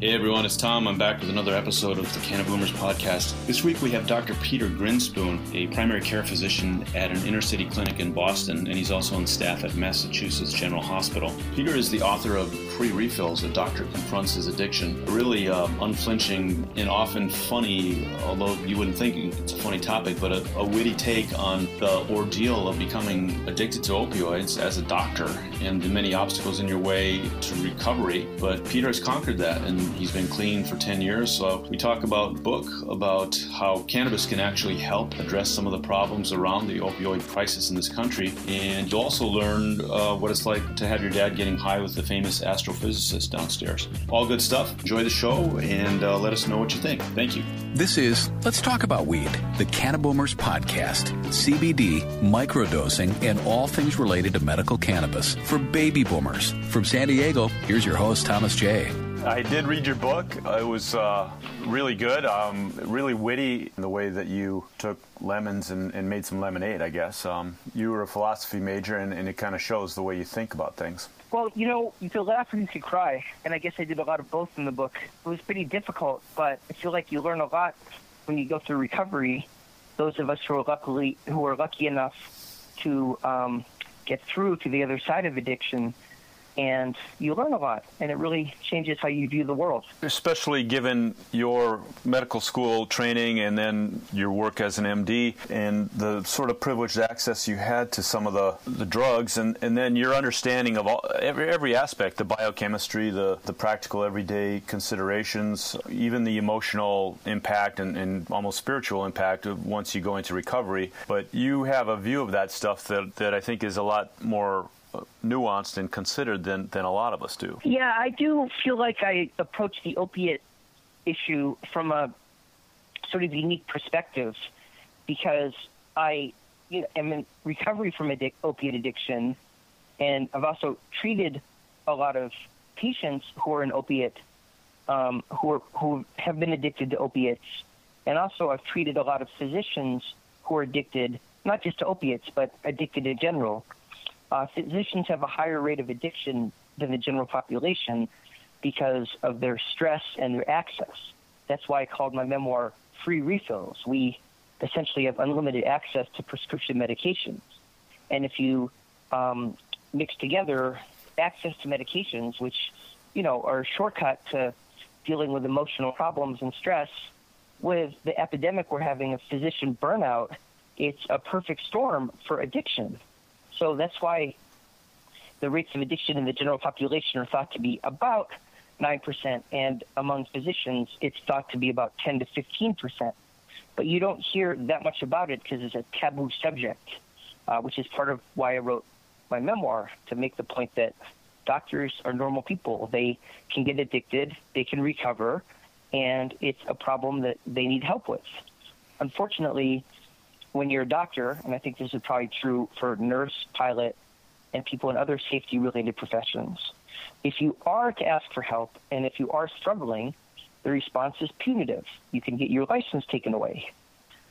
Hey everyone, it's Tom. I'm back with another episode of the Canna Boomers podcast. This week we have Dr. Peter Grinspoon, a primary care physician at an inner city clinic in Boston, and he's also on staff at Massachusetts General Hospital. Peter is the author of Free Refills, A Doctor Confronts His Addiction. A really uh, unflinching and often funny, although you wouldn't think it's a funny topic, but a, a witty take on the ordeal of becoming addicted to opioids as a doctor and the many obstacles in your way to recovery. But Peter has conquered that and He's been clean for 10 years. So we talk about book, about how cannabis can actually help address some of the problems around the opioid crisis in this country. And you'll also learn uh, what it's like to have your dad getting high with the famous astrophysicist downstairs. All good stuff. Enjoy the show and uh, let us know what you think. Thank you. This is Let's Talk About Weed, the Cannaboomers podcast. CBD, microdosing, and all things related to medical cannabis for baby boomers. From San Diego, here's your host, Thomas J. I did read your book. It was uh, really good, um, really witty the way that you took lemons and, and made some lemonade, I guess. Um, you were a philosophy major, and, and it kind of shows the way you think about things. Well, you know, you could laugh and you could cry, and I guess I did a lot of both in the book. It was pretty difficult, but I feel like you learn a lot when you go through recovery. Those of us who are luckily who are lucky enough to um, get through to the other side of addiction and you learn a lot, and it really changes how you view the world. Especially given your medical school training and then your work as an MD and the sort of privileged access you had to some of the, the drugs, and, and then your understanding of all, every, every aspect the biochemistry, the, the practical everyday considerations, even the emotional impact and, and almost spiritual impact once you go into recovery. But you have a view of that stuff that, that I think is a lot more nuanced and considered than, than a lot of us do. Yeah, I do feel like I approach the opiate issue from a sort of unique perspective because I you know, am in recovery from addic- opiate addiction, and I've also treated a lot of patients who are in opiate, um, who are, who have been addicted to opiates, and also I've treated a lot of physicians who are addicted not just to opiates but addicted in general uh, physicians have a higher rate of addiction than the general population because of their stress and their access. That's why I called my memoir Free Refills. We essentially have unlimited access to prescription medications. And if you um, mix together access to medications, which, you know, are a shortcut to dealing with emotional problems and stress, with the epidemic we're having of physician burnout, it's a perfect storm for addiction. So that's why the rates of addiction in the general population are thought to be about 9%, and among physicians, it's thought to be about 10 to 15%. But you don't hear that much about it because it's a taboo subject, uh, which is part of why I wrote my memoir to make the point that doctors are normal people. They can get addicted, they can recover, and it's a problem that they need help with. Unfortunately, when you're a doctor, and I think this is probably true for nurse, pilot, and people in other safety related professions, if you are to ask for help and if you are struggling, the response is punitive. You can get your license taken away.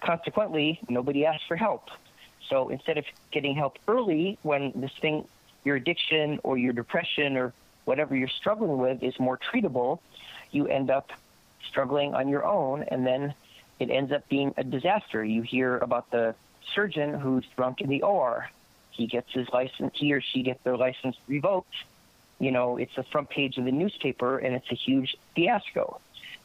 Consequently, nobody asks for help. So instead of getting help early when this thing, your addiction or your depression or whatever you're struggling with is more treatable, you end up struggling on your own and then it ends up being a disaster. You hear about the surgeon who's drunk in the OR. He gets his license, he or she gets their license revoked. You know, it's the front page of the newspaper and it's a huge fiasco.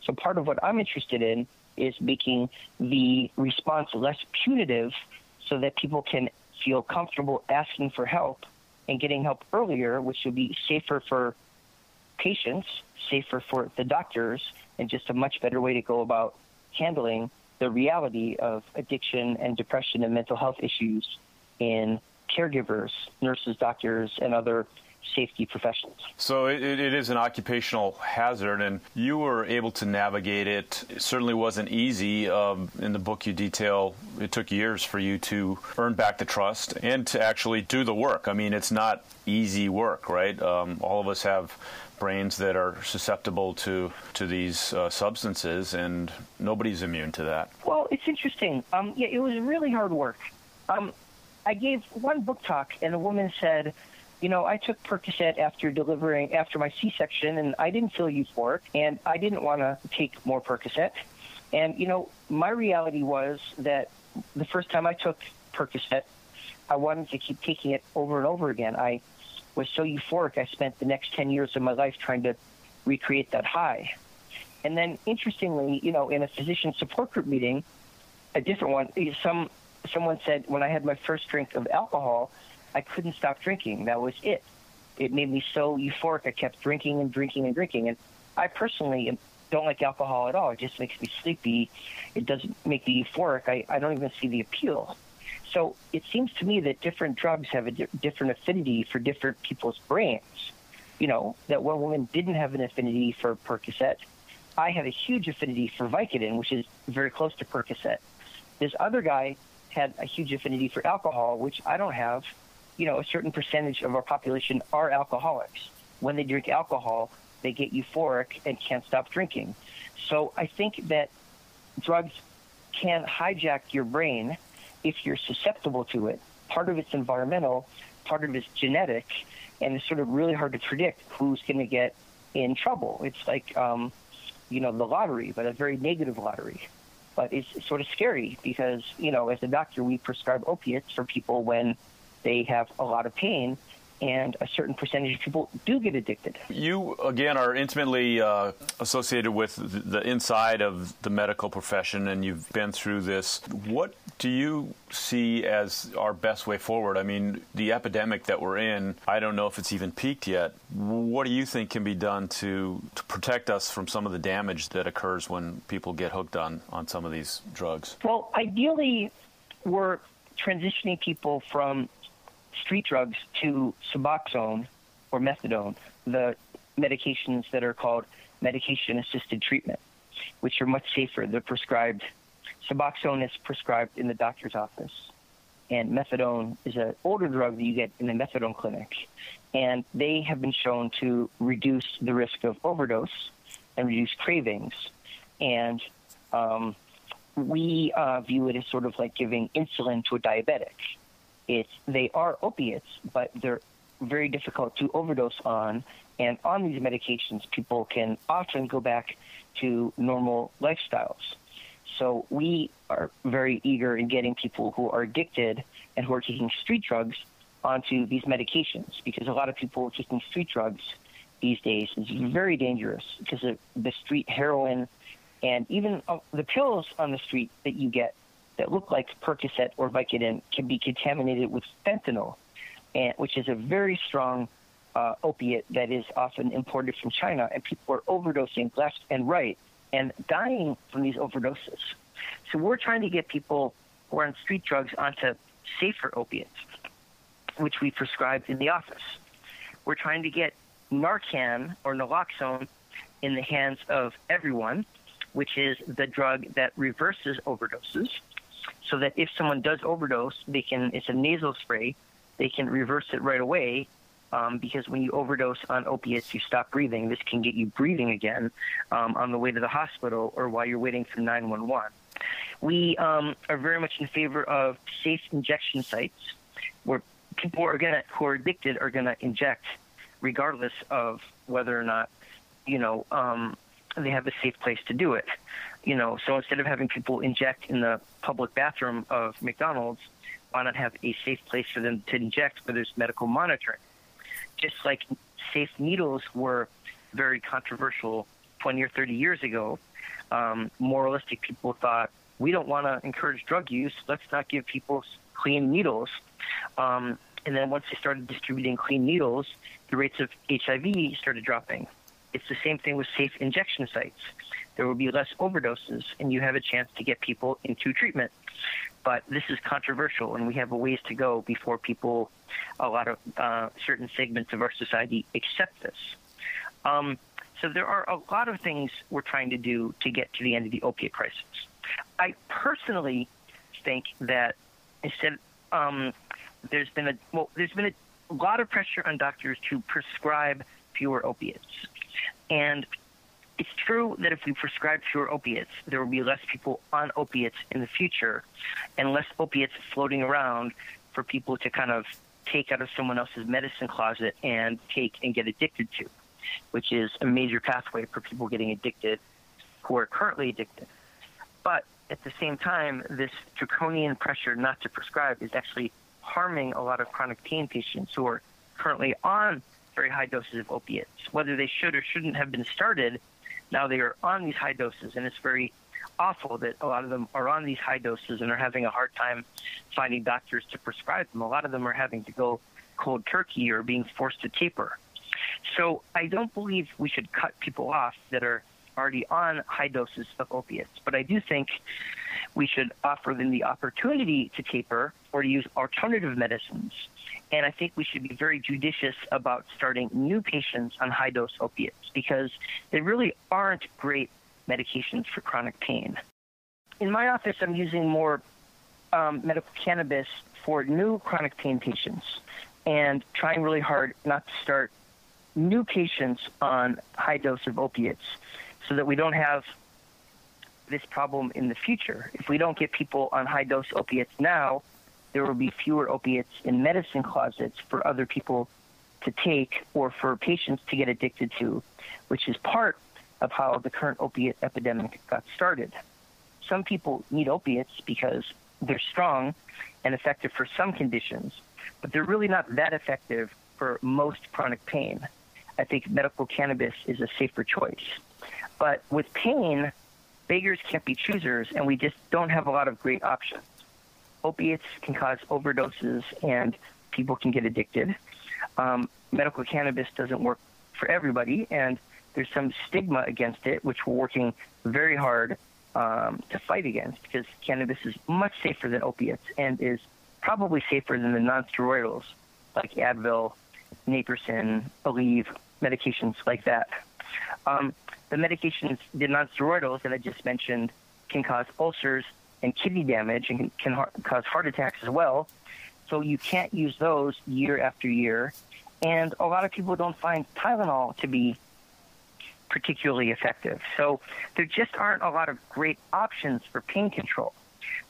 So part of what I'm interested in is making the response less punitive so that people can feel comfortable asking for help and getting help earlier, which would be safer for patients, safer for the doctors, and just a much better way to go about handling the reality of addiction and depression and mental health issues in caregivers, nurses, doctors, and other safety professionals. So it, it is an occupational hazard, and you were able to navigate it. It certainly wasn't easy. Um, in the book, you detail it took years for you to earn back the trust and to actually do the work. I mean, it's not easy work, right? Um, all of us have brains that are susceptible to to these uh, substances, and nobody's immune to that. Well, it's interesting. Um, yeah, it was really hard work. Um, I gave one book talk, and a woman said, you know, I took Percocet after delivering after my C-section, and I didn't feel euphoric, and I didn't want to take more Percocet. And you know, my reality was that the first time I took Percocet, I wanted to keep taking it over and over again. I was so euphoric. I spent the next 10 years of my life trying to recreate that high. And then, interestingly, you know, in a physician support group meeting, a different one, some someone said when I had my first drink of alcohol, I couldn't stop drinking. That was it. It made me so euphoric. I kept drinking and drinking and drinking. And I personally don't like alcohol at all. It just makes me sleepy. It doesn't make me euphoric. I, I don't even see the appeal. So it seems to me that different drugs have a di- different affinity for different people's brains. You know, that one woman didn't have an affinity for Percocet. I have a huge affinity for Vicodin, which is very close to Percocet. This other guy had a huge affinity for alcohol, which I don't have. You know, a certain percentage of our population are alcoholics. When they drink alcohol, they get euphoric and can't stop drinking. So I think that drugs can hijack your brain if you're susceptible to it. Part of it's environmental, part of it's genetic, and it's sort of really hard to predict who's going to get in trouble. It's like, um, you know, the lottery, but a very negative lottery. But it's sort of scary because, you know, as a doctor, we prescribe opiates for people when they have a lot of pain and a certain percentage of people do get addicted. You, again, are intimately uh, associated with the inside of the medical profession, and you've been through this. What do you see as our best way forward? I mean, the epidemic that we're in, I don't know if it's even peaked yet. What do you think can be done to, to protect us from some of the damage that occurs when people get hooked on, on some of these drugs? Well, ideally, we're transitioning people from street drugs to Suboxone or Methadone, the medications that are called medication assisted treatment, which are much safer. They're prescribed. Suboxone is prescribed in the doctor's office, and methadone is an older drug that you get in the methadone clinic. And they have been shown to reduce the risk of overdose and reduce cravings. And um, we uh, view it as sort of like giving insulin to a diabetic it's they are opiates, but they're very difficult to overdose on. And on these medications, people can often go back to normal lifestyles. So we are very eager in getting people who are addicted and who are taking street drugs onto these medications because a lot of people taking street drugs these days is very dangerous because of the street heroin and even uh, the pills on the street that you get that look like Percocet or Vicodin can be contaminated with fentanyl, and, which is a very strong uh, opiate that is often imported from China, and people are overdosing left and right and dying from these overdoses. So we're trying to get people who are on street drugs onto safer opiates, which we prescribe in the office. We're trying to get Narcan or naloxone in the hands of everyone, which is the drug that reverses overdoses so that if someone does overdose, they can. It's a nasal spray. They can reverse it right away. Um, because when you overdose on opiates, you stop breathing. This can get you breathing again um, on the way to the hospital or while you're waiting for 911. We um, are very much in favor of safe injection sites where people are gonna who are addicted are gonna inject, regardless of whether or not you know um, they have a safe place to do it you know, so instead of having people inject in the public bathroom of McDonald's, why not have a safe place for them to inject where there's medical monitoring? Just like safe needles were very controversial 20 or 30 years ago, um, moralistic people thought, we don't want to encourage drug use. Let's not give people clean needles. Um, and then once they started distributing clean needles, the rates of HIV started dropping. It's the same thing with safe injection sites there will be less overdoses and you have a chance to get people into treatment. But this is controversial, and we have a ways to go before people, a lot of uh, certain segments of our society, accept this. Um, so there are a lot of things we're trying to do to get to the end of the opiate crisis. I personally think that instead, um, there's been a well, there's been a lot of pressure on doctors to prescribe fewer opiates, and it's true that if we prescribe fewer opiates, there will be less people on opiates in the future and less opiates floating around for people to kind of take out of someone else's medicine closet and take and get addicted to, which is a major pathway for people getting addicted who are currently addicted. But at the same time, this draconian pressure not to prescribe is actually harming a lot of chronic pain patients who are currently on very high doses of opiates. Whether they should or shouldn't have been started, now they are on these high doses, and it's very awful that a lot of them are on these high doses and are having a hard time finding doctors to prescribe them. A lot of them are having to go cold turkey or being forced to taper. So I don't believe we should cut people off that are already on high doses of opiates, but I do think we should offer them the opportunity to taper or to use alternative medicines. And I think we should be very judicious about starting new patients on high dose opiates because they really aren't great medications for chronic pain. In my office, I'm using more um, medical cannabis for new chronic pain patients and trying really hard not to start new patients on high dose of opiates so that we don't have this problem in the future. If we don't get people on high dose opiates now, there will be fewer opiates in medicine closets for other people to take or for patients to get addicted to, which is part of how the current opiate epidemic got started. Some people need opiates because they're strong and effective for some conditions, but they're really not that effective for most chronic pain. I think medical cannabis is a safer choice. But with pain, beggars can't be choosers, and we just don't have a lot of great options. Opiates can cause overdoses, and people can get addicted. Um, medical cannabis doesn't work for everybody, and there's some stigma against it, which we're working very hard um, to fight against because cannabis is much safer than opiates and is probably safer than the nonsteroidals like Advil, Naprosyn, Aleve, medications like that. Um, the medications, the nonsteroidals that I just mentioned, can cause ulcers and kidney damage and can, cause heart attacks as well. So you can't use those year after year. And a lot of people don't find Tylenol to be particularly effective. So there just aren't a lot of great options for pain control.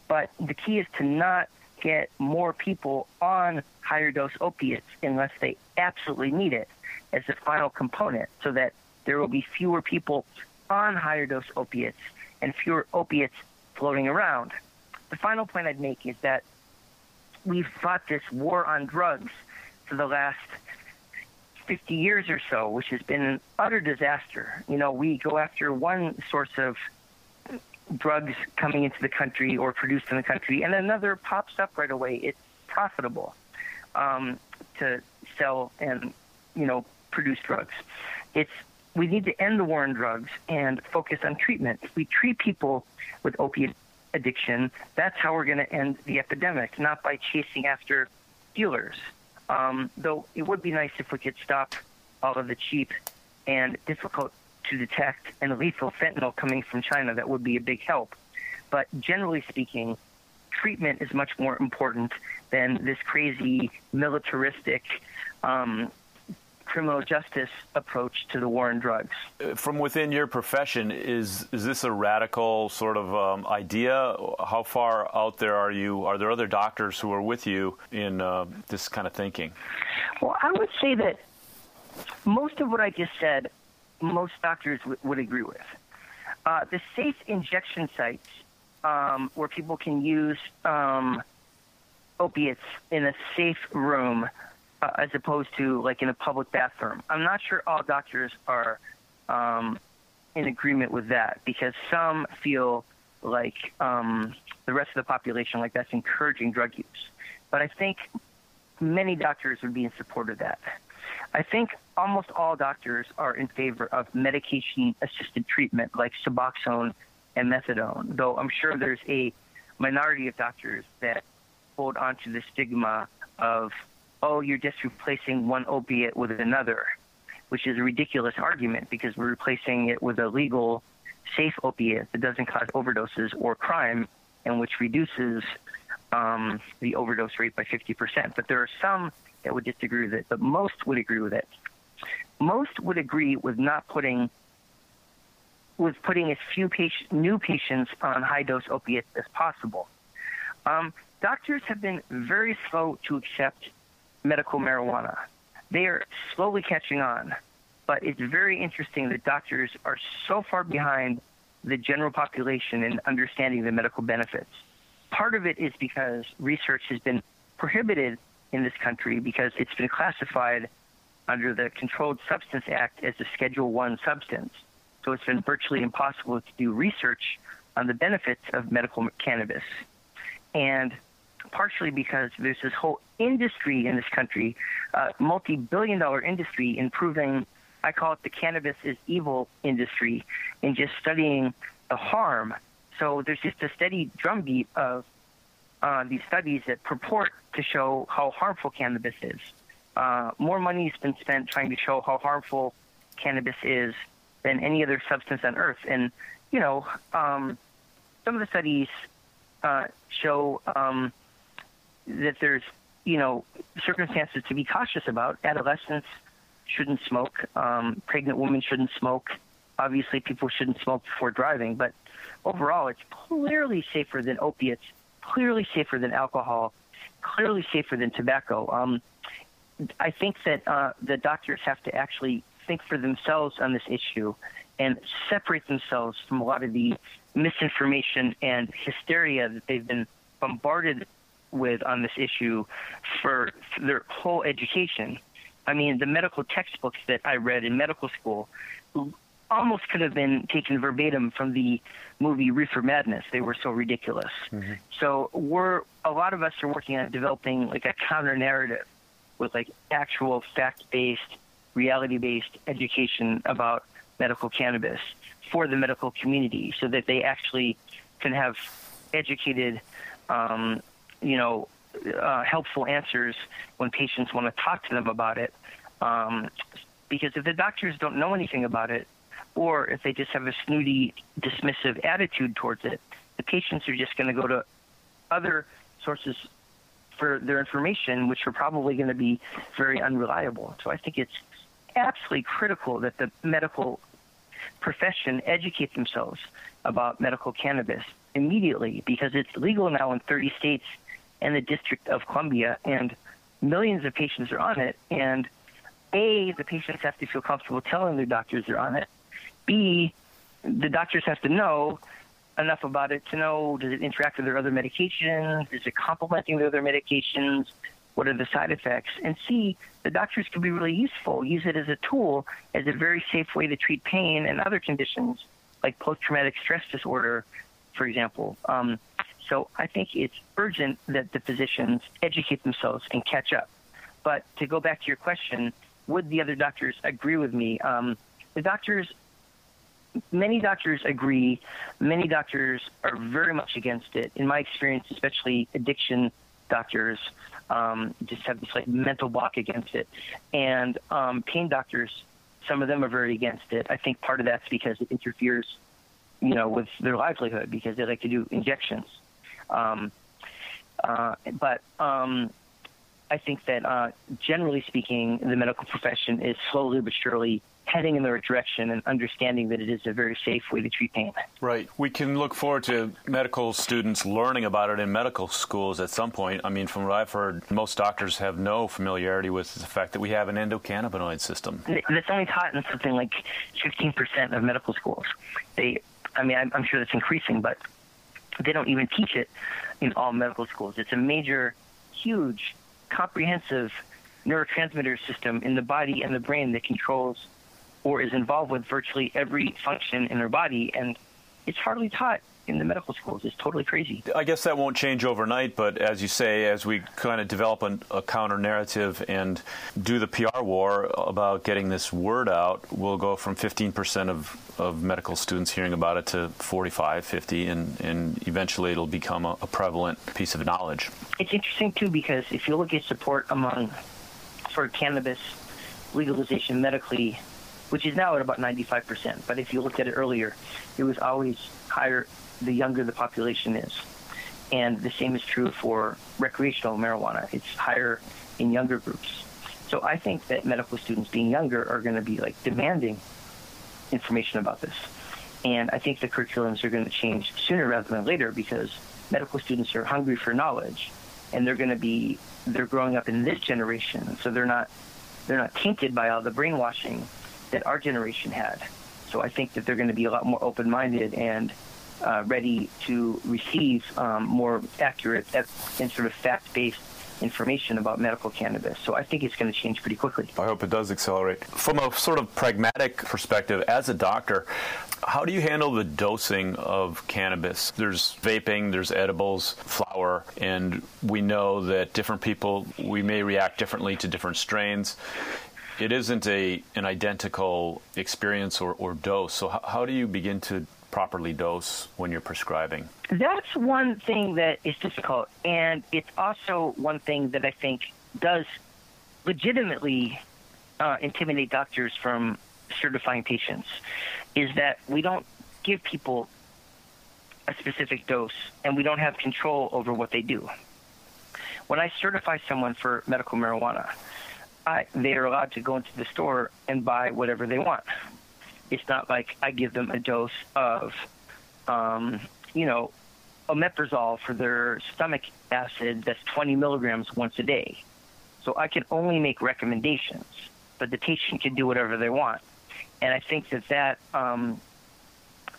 But the key is to not get more people on higher dose opiates unless they absolutely need it as the final component so that there will be fewer people on higher dose opiates and fewer opiates floating around. The final point I'd make is that we've fought this war on drugs for the last 50 years or so, which has been an utter disaster. You know, we go after one source of drugs coming into the country or produced in the country, and another pops up right away. It's profitable um, to sell and, you know, produce drugs. It's we need to end the war on drugs and focus on treatment. We treat people with opiate addiction, that's how we're going to end the epidemic, not by chasing after dealers. Um, though it would be nice if we could stop all of the cheap and difficult to detect and lethal fentanyl coming from China. That would be a big help. But generally speaking, treatment is much more important than this crazy militaristic um, criminal justice approach to the war on drugs. Uh, from within your profession, is is this a radical sort of um, idea? How far out there are you? Are there other doctors who are with you in uh, this kind of thinking? Well, I would say that most of what I just said, most doctors w- would agree with. Uh, the safe injection sites um, where people can use um, opiates in a safe room uh, as opposed to like in a public bathroom. I'm not sure all doctors are um, in agreement with that because some feel like um, the rest of the population, like that's encouraging drug use. But I think many doctors would be in support of that. I think almost all doctors are in favor of medication assisted treatment like Suboxone and methadone, though I'm sure there's a minority of doctors that hold on to the stigma of oh, you're just replacing one opiate with another, which is a ridiculous argument because we're replacing it with a legal, safe opiate that doesn't cause overdoses or crime and which reduces um, the overdose rate by 50%. But there are some that would disagree with it, but most would agree with it. Most would agree with not putting with putting as few patient, new patients on high dose opiates as possible. Um, doctors have been very slow to accept medical marijuana. They are slowly catching on, but it's very interesting that doctors are so far behind the general population in understanding the medical benefits. Part of it is because research has been prohibited in this country because it's been classified under the Controlled Substance Act as a Schedule 1 substance. So it's been virtually impossible to do research on the benefits of medical cannabis. And partially because there's this whole industry in this country, uh, multi billion dollar industry, in proving, I call it the cannabis is evil industry, in just studying the harm. So there's just a steady drumbeat of uh, these studies that purport to show how harmful cannabis is. Uh, more money has been spent trying to show how harmful cannabis is than any other substance on earth. And, you know, um, some of the studies uh, show um, that there's, you know, circumstances to be cautious about. Adolescents shouldn't smoke. Um, pregnant women shouldn't smoke. Obviously, people shouldn't smoke before driving. But overall, it's clearly safer than opiates, clearly safer than alcohol, clearly safer than tobacco. Um, I think that uh, the doctors have to actually think for themselves on this issue and separate themselves from a lot of the misinformation and hysteria that they've been bombarded with on this issue for their whole education. I mean, the medical textbooks that I read in medical school almost could have been taken verbatim from the movie Reefer Madness. They were so ridiculous. Mm-hmm. So we're a lot of us are working on developing like a counter narrative with like actual fact based, reality based education about medical cannabis for the medical community so that they actually can have educated, um, you know, uh, helpful answers when patients want to talk to them about it. Um, because if the doctors don't know anything about it, or if they just have a snooty, dismissive attitude towards it, the patients are just going to go to other sources for their information, which are probably going to be very unreliable. So I think it's absolutely critical that the medical profession educate themselves about medical cannabis immediately because it's legal now in 30 states and the District of Columbia, and millions of patients are on it. And A, the patients have to feel comfortable telling their doctors they're on it. B, the doctors have to know enough about it to know does it interact with their other medications? Is it complementing their other medications? What are the side effects? And C, the doctors can be really useful. Use it as a tool, as a very safe way to treat pain and other conditions like post traumatic stress disorder, for example. Um, so I think it's urgent that the physicians educate themselves and catch up. But to go back to your question, would the other doctors agree with me? Um, the doctors many doctors agree. Many doctors are very much against it. In my experience, especially addiction doctors, um, just have this like mental block against it. And um, pain doctors, some of them are very against it. I think part of that's because it interferes, you know, with their livelihood because they like to do injections. Um, uh, but um, I think that uh, generally speaking, the medical profession is slowly but surely heading in the right direction and understanding that it is a very safe way to treat pain. Right. We can look forward to medical students learning about it in medical schools at some point. I mean, from what I've heard, most doctors have no familiarity with the fact that we have an endocannabinoid system. That's only taught in something like 15% of medical schools. They, I mean, I'm, I'm sure that's increasing, but they don't even teach it in all medical schools. It's a major, huge, comprehensive neurotransmitter system in the body and the brain that controls or is involved with virtually every function in our body, and it's hardly taught in the medical schools. It's totally crazy. I guess that won't change overnight, but as you say, as we kind of develop an, a counter narrative and do the PR war about getting this word out, we'll go from 15% of, of medical students hearing about it to 45, 50, and, and eventually it'll become a, a prevalent piece of knowledge. It's interesting, too, because if you look at support among for cannabis legalization medically, which is now at about 95%. But if you looked at it earlier, it was always higher the younger the population is. And the same is true for recreational marijuana. It's higher in younger groups. So I think that medical students being younger are going to be like demanding information about this. And I think the curriculums are going to change sooner rather than later because medical students are hungry for knowledge and they're going to be they're growing up in this generation, so they're not they're not tainted by all the brainwashing that our generation had. So I think that they're going to be a lot more open-minded and uh, ready to receive um, more accurate and sort of fact-based information about medical cannabis. So I think it's going to change pretty quickly. I hope it does accelerate. From a sort of pragmatic perspective, as a doctor, how do you handle the dosing of cannabis? There's vaping, there's edibles, flower, and we know that different people, we may react differently to different strains it isn't a an identical experience or, or dose. So how, how do you begin to properly dose when you're prescribing? That's one thing that is difficult, and it's also one thing that I think does legitimately uh, intimidate doctors from certifying patients. Is that we don't give people a specific dose, and we don't have control over what they do. When I certify someone for medical marijuana, I, they are allowed to go into the store and buy whatever they want. It's not like I give them a dose of, um, you know, omeprazole for their stomach acid that's 20 milligrams once a day. So I can only make recommendations, but the patient can do whatever they want. And I think that that um,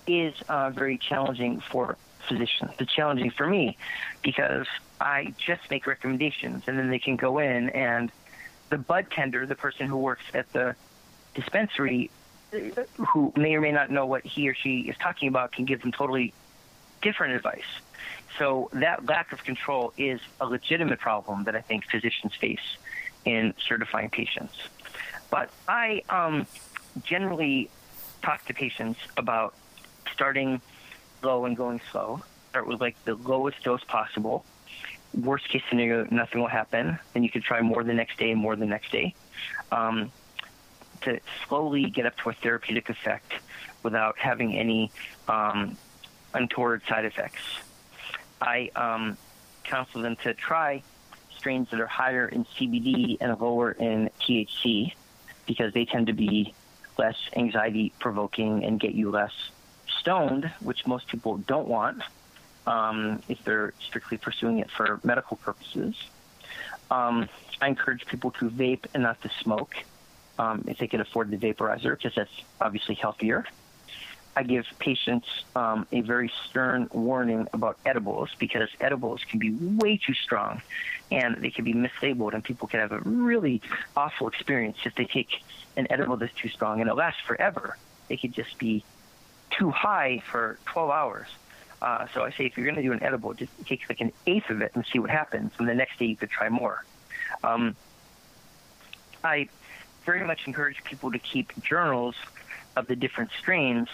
is uh, very challenging for physicians. It's challenging for me because I just make recommendations, and then they can go in and – the bud tender, the person who works at the dispensary, who may or may not know what he or she is talking about, can give them totally different advice. So that lack of control is a legitimate problem that I think physicians face in certifying patients. But I um, generally talk to patients about starting low and going slow. Start with like the lowest dose possible worst case scenario, nothing will happen. Then you could try more the next day and more the next day. Um, to slowly get up to a therapeutic effect without having any um, untoward side effects. I um, counsel them to try strains that are higher in CBD and lower in THC because they tend to be less anxiety provoking and get you less stoned, which most people don't want um, if they're strictly pursuing it for medical purposes. Um, I encourage people to vape and not to smoke um, if they can afford the vaporizer, because that's obviously healthier. I give patients um, a very stern warning about edibles because edibles can be way too strong and they can be mislabeled, and people can have a really awful experience if they take an edible that's too strong and it lasts forever. They could just be too high for 12 hours uh, so I say if you're going to do an edible, just take like an eighth of it and see what happens. And the next day you could try more. Um, I very much encourage people to keep journals of the different strains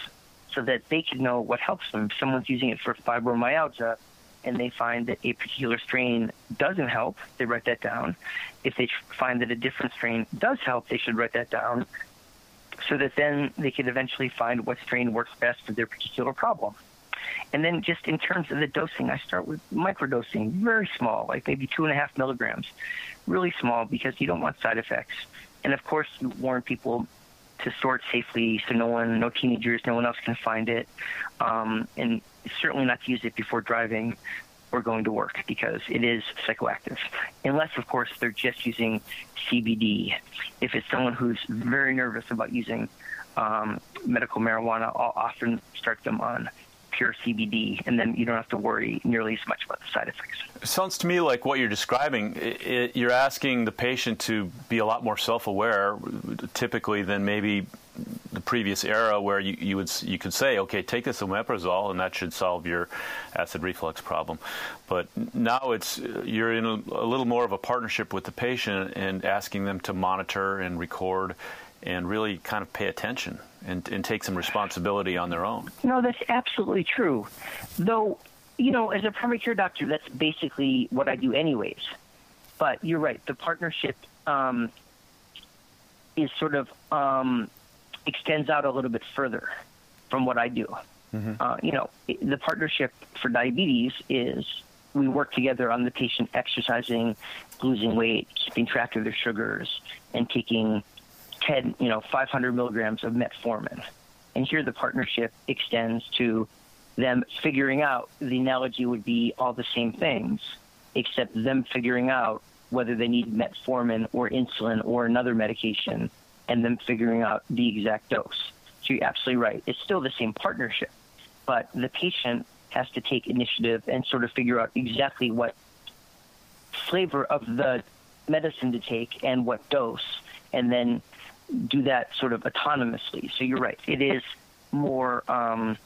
so that they can know what helps them. If someone's using it for fibromyalgia and they find that a particular strain doesn't help, they write that down. If they find that a different strain does help, they should write that down so that then they can eventually find what strain works best for their particular problem. And then just in terms of the dosing, I start with microdosing, very small, like maybe two and a half milligrams, really small because you don't want side effects. And of course, warn people to store it safely so no one, no teenagers, no one else can find it. Um, and certainly not to use it before driving or going to work because it is psychoactive. Unless, of course, they're just using CBD. If it's someone who's very nervous about using um, medical marijuana, I'll often start them on pure CBD, and then you don't have to worry nearly as much about the side effects. It sounds to me like what you're describing, it, it, you're asking the patient to be a lot more self-aware, typically than maybe the previous era where you, you would you could say, okay, take this omeprazole and that should solve your acid reflux problem. But now it's you're in a, a little more of a partnership with the patient and asking them to monitor and record and really kind of pay attention and, and take some responsibility on their own. No, that's absolutely true. Though, you know, as a primary care doctor, that's basically what I do anyways. But you're right, the partnership um, is sort of um, extends out a little bit further from what I do. Mm-hmm. Uh, you know, the partnership for diabetes is we work together on the patient exercising, losing weight, keeping track of their sugars, and taking 10, you know, 500 milligrams of metformin. And here the partnership extends to them figuring out the analogy would be all the same things, except them figuring out whether they need metformin or insulin or another medication and then figuring out the exact dose. So you're absolutely right. It's still the same partnership, but the patient has to take initiative and sort of figure out exactly what flavor of the medicine to take and what dose, and then do that sort of autonomously. So you're right. It is more. Um,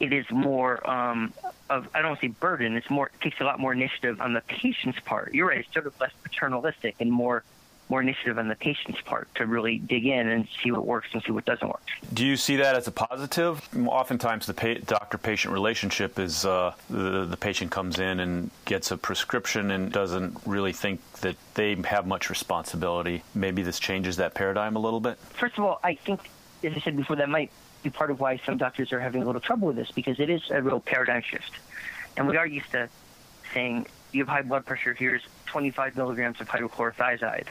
it is more um, of I don't want to say burden. It's more it takes a lot more initiative on the patient's part. You're right. It's sort of less paternalistic and more more initiative on the patient's part to really dig in and see what works and see what doesn't work. Do you see that as a positive? Oftentimes, the pa- doctor-patient relationship is uh, the, the patient comes in and gets a prescription and doesn't really think that they have much responsibility. Maybe this changes that paradigm a little bit. First of all, I think, as I said before, that might be part of why some doctors are having a little trouble with this because it is a real paradigm shift, and we are used to saying you have high blood pressure. Here's 25 milligrams of hydrochlorothiazide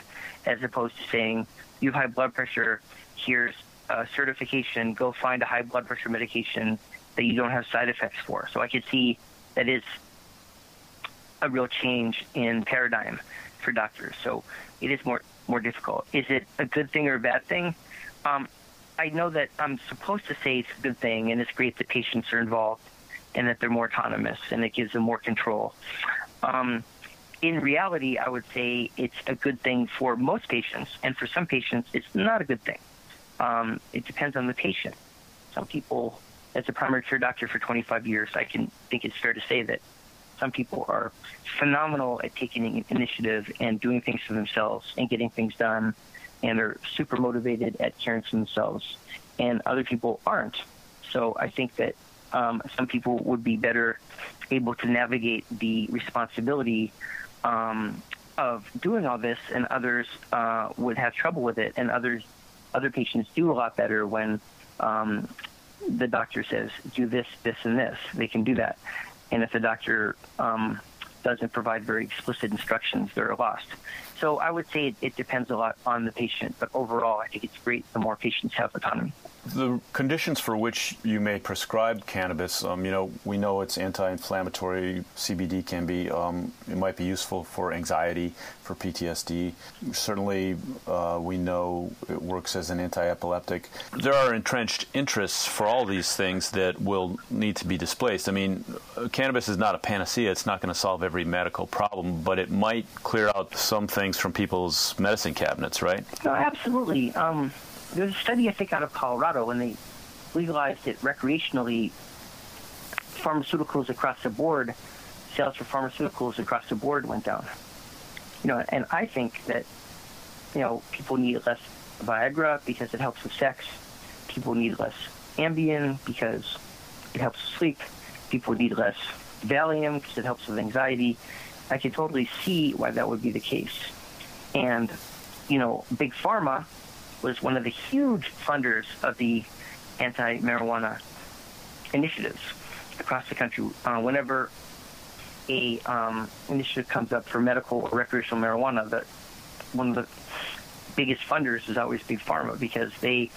as opposed to saying you have high blood pressure, here's a certification, go find a high blood pressure medication that you don't have side effects for. So I could see that is a real change in paradigm for doctors. So it is more more difficult. Is it a good thing or a bad thing? Um, I know that I'm supposed to say it's a good thing, and it's great that patients are involved and that they're more autonomous and it gives them more control. Um, in reality, I would say it's a good thing for most patients, and for some patients, it's not a good thing. Um, it depends on the patient. Some people, as a primary care doctor for 25 years, I can think it's fair to say that some people are phenomenal at taking initiative and doing things for themselves and getting things done, and they're super motivated at caring for themselves, and other people aren't. So I think that um, some people would be better able to navigate the responsibility um, of doing all this, and others uh, would have trouble with it, and others, other patients do a lot better when um, the doctor says, "Do this, this, and this." They can do that, and if the doctor um, doesn't provide very explicit instructions, they're lost. So I would say it, it depends a lot on the patient, but overall, I think it's great the more patients have autonomy. The conditions for which you may prescribe cannabis, um, you know, we know it's anti-inflammatory. CBD can be, um, it might be useful for anxiety, for PTSD. Certainly, uh, we know it works as an anti-epileptic. There are entrenched interests for all these things that will need to be displaced. I mean, cannabis is not a panacea. It's not going to solve every medical problem, but it might clear out some things from people's medicine cabinets, right? No, absolutely. Um, there's a study I think out of Colorado when they legalized it recreationally. Pharmaceuticals across the board, sales for pharmaceuticals across the board went down. You know, and I think that you know people need less Viagra because it helps with sex. People need less Ambien because it helps with sleep. People need less Valium because it helps with anxiety. I can totally see why that would be the case. And, you know, Big Pharma was one of the huge funders of the anti-marijuana initiatives across the country. Uh, whenever a um, initiative comes up for medical or recreational marijuana, that one of the biggest funders is always Big Pharma because they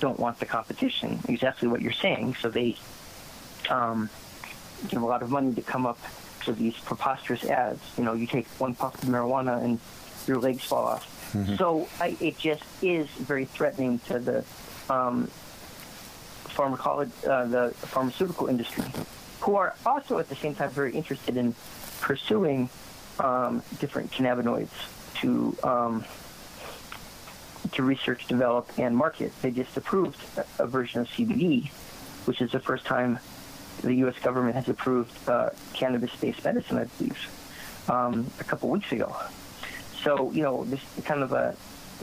don't want the competition. Exactly what you're saying. So they um, give a lot of money to come up with these preposterous ads. You know, you take one puff of marijuana and your legs fall off Mm-hmm. So I, it just is very threatening to the um, uh, the pharmaceutical industry, who are also at the same time very interested in pursuing um, different cannabinoids to um, to research, develop, and market. They just approved a, a, version of CBD, which is the first time the U.S. government has approved uh, cannabis-based medicine, I believe, um, a couple weeks ago. So, you know, this is kind of a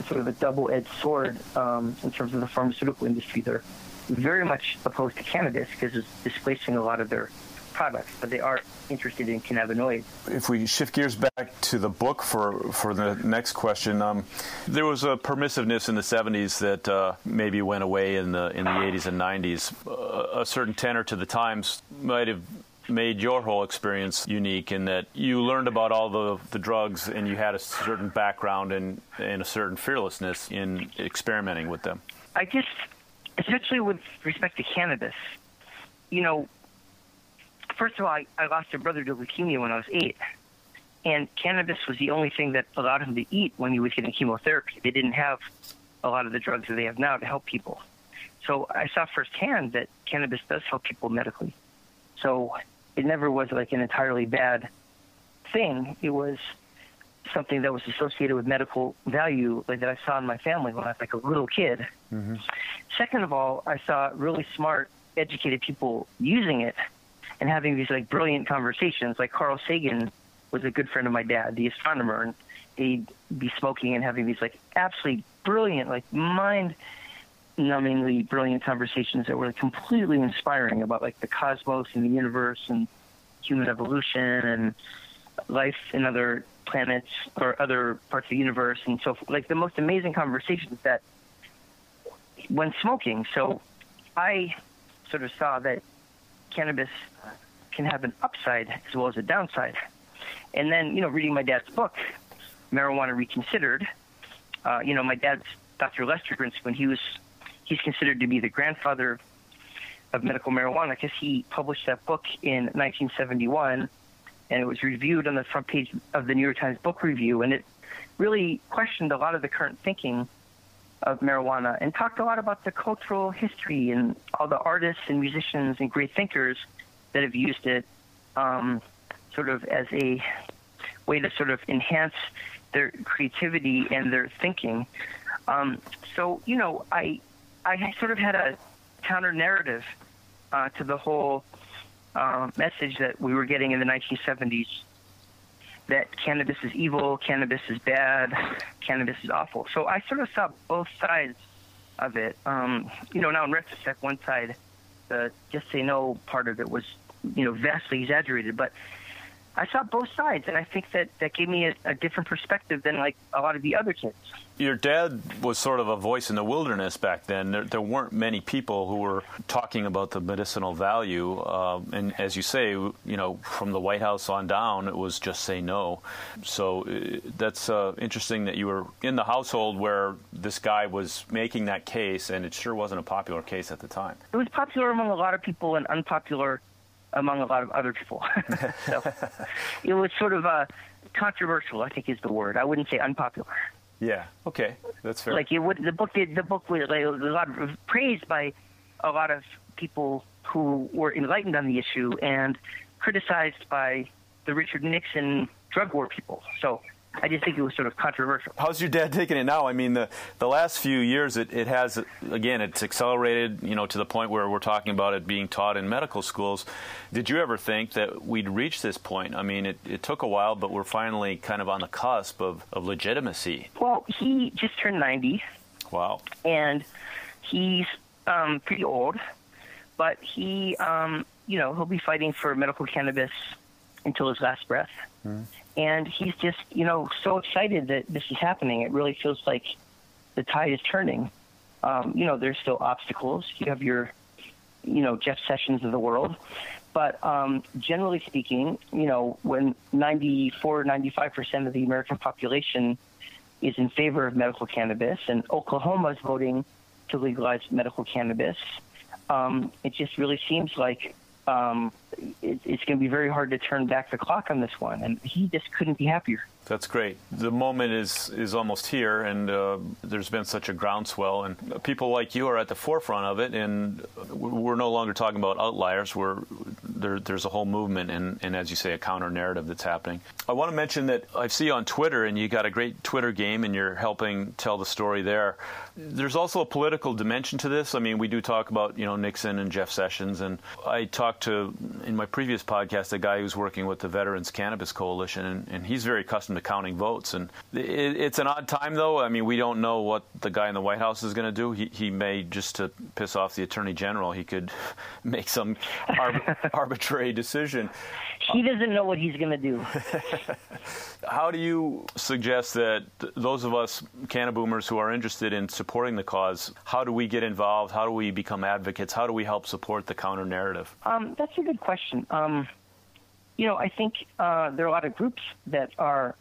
sort of a double-edged sword um, in terms of the pharmaceutical industry. They're very much opposed to cannabis because it's displacing a lot of their products, but they are interested in cannabinoids. If we shift gears back to the book for, for the next question, um, there was a permissiveness in the 70s that uh, maybe went away in the in the 80s and 90s. Uh, a certain tenor to the times might have made your whole experience unique in that you learned about all the, the drugs and you had a certain background and, and a certain fearlessness in experimenting with them? I just, especially with respect to cannabis, you know, first of all, I, I lost a brother to leukemia when I was eight, and cannabis was the only thing that allowed him to eat when he was getting chemotherapy. They didn't have a lot of the drugs that they have now to help people. So I saw firsthand that cannabis does help people medically. So it never was like an entirely bad thing. It was something that was associated with medical value like that I saw in my family when I was like a little kid. Mm-hmm. Second of all, I saw really smart, educated people using it and having these like brilliant conversations. Like Carl Sagan was a good friend of my dad, the astronomer, and they'd be smoking and having these like absolutely brilliant, like mind numbingly brilliant conversations that were completely inspiring about like the cosmos and the universe and human evolution and life in other planets or other parts of the universe and so like the most amazing conversations that when smoking. So i sort of saw that cannabis can have an upside as well as a downside. And then you know reading my dad's book marijuana reconsidered uh, you know my dad's dr lester grinspoon he was he's considered to be the grandfather of medical marijuana because he published that book in 1971 and it was reviewed on the front page of the New York Times Book Review, and it really questioned a lot of the current thinking of marijuana and talked a lot about the cultural history and all the artists and musicians and great thinkers that have used it um, sort of as a way to sort of enhance their creativity and their thinking. Um, so, you know, I I sort of had a counter narrative uh, to the whole uh, message that we were getting in the 1970s that cannabis is evil, cannabis is bad, cannabis is awful. So I sort of saw both sides of it. Um, you know, now in retrospect, one side, the just say no part of it was, you know, vastly exaggerated, but I saw both sides, and I think that that gave me a, a different perspective than like a lot of the other kids your dad was sort of a voice in the wilderness back then. There, there weren't many people who were talking about the medicinal value, uh, and as you say, you know, from the White House on down, it was just say no. So uh, that's uh, interesting that you were in the household where this guy was making that case, and it sure wasn't a popular case at the time. It was popular among a lot of people and unpopular among a lot of other people. so it was sort of uh, controversial, I think is the word. I wouldn't say unpopular. Yeah. Okay, that's fair. Like it would, the book did the book was like, a lot of praised by a lot of people who were enlightened on the issue and criticized by the Richard Nixon drug war people. So I just think it was sort of controversial. How's your dad taking it now? I mean, the the last few years, it, it has again, it's accelerated, you know, to the point where we're talking about it being taught in medical schools. Did you ever think that we'd reach this point? I mean, it, it took a while, but we're finally kind of on the cusp of, of legitimacy. Well, he just turned ninety. Wow. And he's um, pretty old, but he, um, you know, he'll be fighting for medical cannabis until his last breath. Mm and he's just you know so excited that this is happening. It really feels like the tide is turning. Um, you know, there's still obstacles. You have your, you know, Jeff Sessions of the world, but um, generally speaking, you know, when 94, 95 percent of the American population is in favor of medical cannabis, and Oklahoma is voting to legalize medical cannabis, um, it just really seems like um, it, it's going to be very hard to turn back the clock on this one. And he just couldn't be happier. That's great. The moment is is almost here, and uh, there's been such a groundswell, and people like you are at the forefront of it. And we're no longer talking about outliers. We're there, there's a whole movement, and, and as you say, a counter narrative that's happening. I want to mention that I see you on Twitter, and you got a great Twitter game, and you're helping tell the story there. There's also a political dimension to this. I mean, we do talk about you know Nixon and Jeff Sessions, and I talked to in my previous podcast a guy who's working with the Veterans Cannabis Coalition, and, and he's very accustomed to counting votes. And it, it's an odd time, though. I mean, we don't know what the guy in the White House is going to do. He, he may just to piss off the Attorney General, he could make some arb- arbitrary decision. He doesn't know what he's going to do. How do you suggest that those of us boomers who are interested in supporting the cause, how do we get involved? How do we become advocates? How do we help support the counter narrative? Um, that's a good question. Um, you know, I think uh, there are a lot of groups that are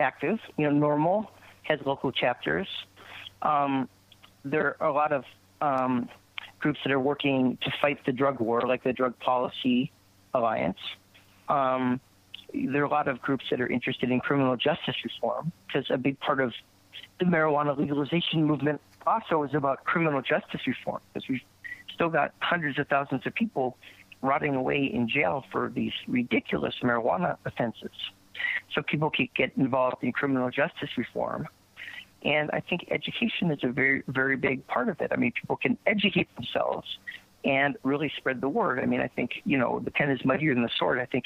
active. You know, NORML, has local chapters. Um, there are a lot of um, groups that are working to fight the drug war, like the Drug Policy Alliance. Um, there are a lot of groups that are interested in criminal justice reform because a big part of the marijuana legalization movement also is about criminal justice reform because we've still got hundreds of thousands of people rotting away in jail for these ridiculous marijuana offenses. So people can get involved in criminal justice reform. And I think education is a very, very big part of it. I mean, people can educate themselves and really spread the word. I mean, I think, you know, the pen is muddier than the sword. I think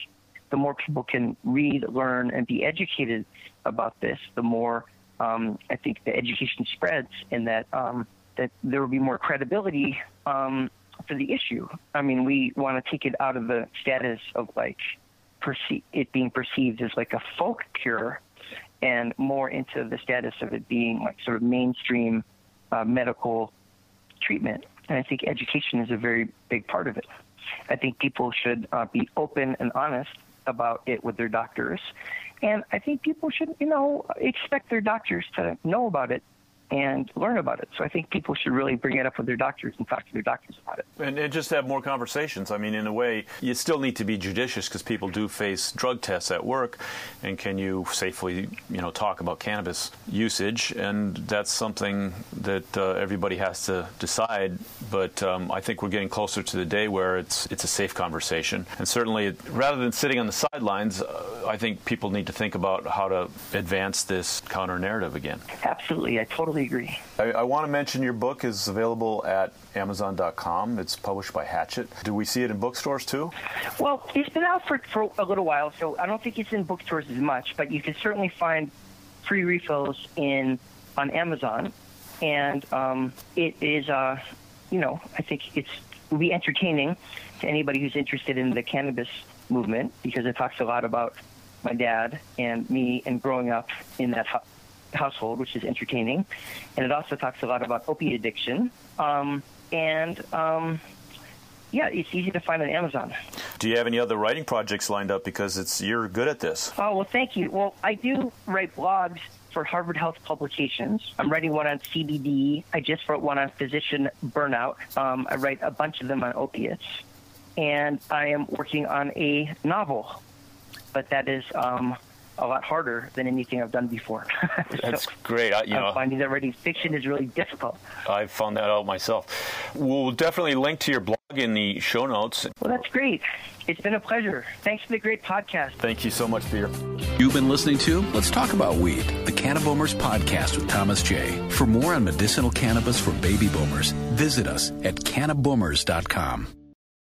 the more people can read, learn, and be educated about this, the more um, I think the education spreads and that um, that there will be more credibility um, for the issue. I mean, we want to take it out of the status of like it being perceived as like a folk cure and more into the status of it being like sort of mainstream uh, medical treatment. And I think education is a very big part of it. I think people should uh, be open and honest about it with their doctors. And I think people should, you know, expect their doctors to know about it and learn about it. So I think people should really bring it up with their doctors and talk to their doctors about it. And, and just have more conversations. I mean, in a way, you still need to be judicious because people do face drug tests at work. And can you safely, you know, talk about cannabis usage? And that's something that uh, everybody has to decide. But um, I think we're getting closer to the day where it's it's a safe conversation. And certainly, rather than sitting on the sidelines, uh, I think people need to think about how to advance this counter narrative again. Absolutely, I totally agree. I, I want to mention your book is available at Amazon.com. It's published by Hachette. Do we see it in bookstores too? Well, it's been out for, for a little while, so I don't think it's in bookstores as much, but you can certainly find free refills in on Amazon, and um, it is, uh, you know, I think it's will be entertaining to anybody who's interested in the cannabis movement because it talks a lot about my dad and me and growing up in that household, which is entertaining. And it also talks a lot about opiate addiction. Um, and um, yeah, it's easy to find on Amazon. Do you have any other writing projects lined up? Because it's you're good at this. Oh well, thank you. Well, I do write blogs for Harvard Health Publications. I'm writing one on CBD. I just wrote one on physician burnout. Um, I write a bunch of them on opiates, and I am working on a novel, but that is um, a lot harder than anything I've done before. That's great. I, you I'm know, finding that writing fiction is really difficult. I found that out myself. We'll definitely link to your blog in the show notes. Well, that's great. It's been a pleasure. Thanks for the great podcast. Thank you so much, Peter. You've been listening to Let's Talk About Weed, the Cannaboomers podcast with Thomas J. For more on medicinal cannabis for baby boomers, visit us at cannaboomers.com.